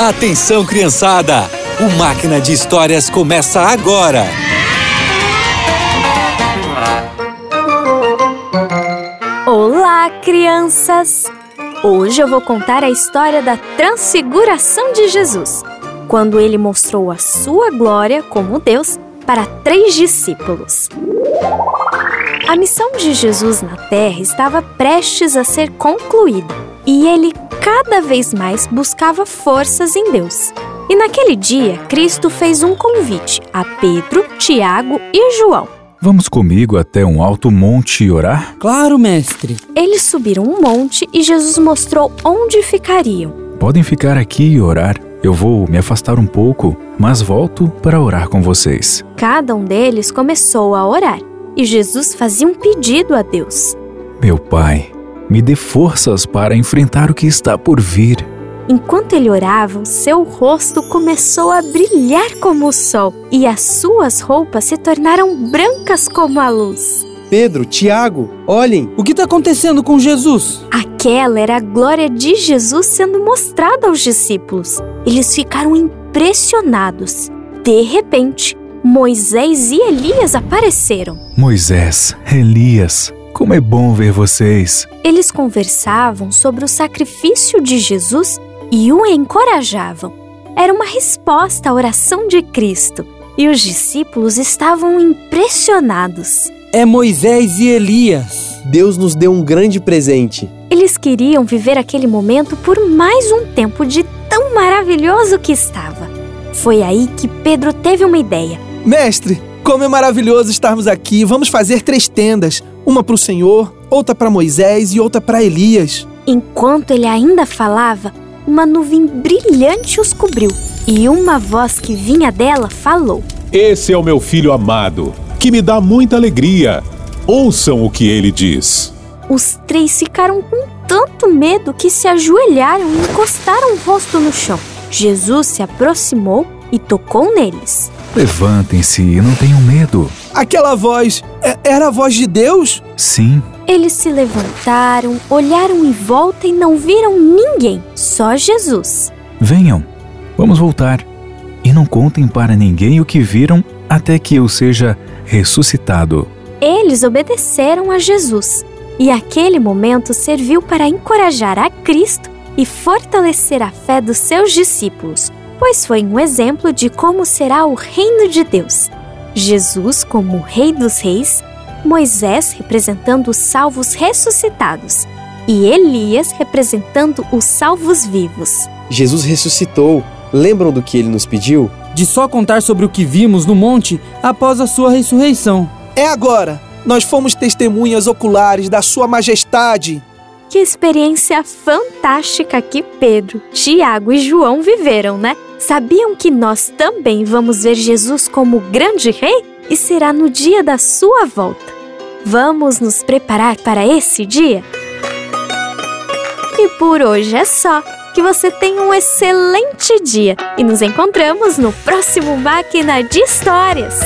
Atenção, criançada! O Máquina de Histórias começa agora! Olá, crianças! Hoje eu vou contar a história da transfiguração de Jesus, quando ele mostrou a sua glória como Deus para três discípulos. A missão de Jesus na Terra estava prestes a ser concluída e ele cada vez mais buscava forças em Deus. E naquele dia, Cristo fez um convite a Pedro, Tiago e João. Vamos comigo até um alto monte e orar? Claro, mestre. Eles subiram um monte e Jesus mostrou onde ficariam. Podem ficar aqui e orar. Eu vou me afastar um pouco, mas volto para orar com vocês. Cada um deles começou a orar e Jesus fazia um pedido a Deus. Meu Pai, me dê forças para enfrentar o que está por vir. Enquanto ele orava, o seu rosto começou a brilhar como o sol e as suas roupas se tornaram brancas como a luz. Pedro, Tiago, olhem, o que está acontecendo com Jesus? Aquela era a glória de Jesus sendo mostrada aos discípulos. Eles ficaram impressionados. De repente, Moisés e Elias apareceram. Moisés, Elias, como é bom ver vocês. Eles conversavam sobre o sacrifício de Jesus e o encorajavam. Era uma resposta à oração de Cristo e os discípulos estavam impressionados. É Moisés e Elias. Deus nos deu um grande presente. Eles queriam viver aquele momento por mais um tempo de tão maravilhoso que estava. Foi aí que Pedro teve uma ideia. Mestre, como é maravilhoso estarmos aqui. Vamos fazer três tendas: uma para o Senhor, outra para Moisés e outra para Elias. Enquanto ele ainda falava, uma nuvem brilhante os cobriu e uma voz que vinha dela falou: Esse é o meu filho amado, que me dá muita alegria. Ouçam o que ele diz. Os três ficaram com tanto medo que se ajoelharam e encostaram o rosto no chão. Jesus se aproximou e tocou neles. Levantem-se e não tenham medo. Aquela voz é- era a voz de Deus? Sim, Eles se levantaram, olharam em volta e não viram ninguém, só Jesus. venham. Vamos voltar. E não contem para ninguém o que viram até que eu seja ressuscitado. Eles obedeceram a Jesus, e aquele momento serviu para encorajar a Cristo e fortalecer a fé dos seus discípulos, pois foi um exemplo de como será o reino de Deus. Jesus como o Rei dos Reis, Moisés representando os salvos ressuscitados e Elias representando os salvos vivos. Jesus ressuscitou. Lembram do que ele nos pediu? De só contar sobre o que vimos no monte após a sua ressurreição. É agora. Nós fomos testemunhas oculares da Sua Majestade. Que experiência fantástica que Pedro, Tiago e João viveram, né? Sabiam que nós também vamos ver Jesus como grande rei e será no dia da sua volta. Vamos nos preparar para esse dia? E por hoje é só. Que você tenha um excelente dia e nos encontramos no próximo Máquina de Histórias.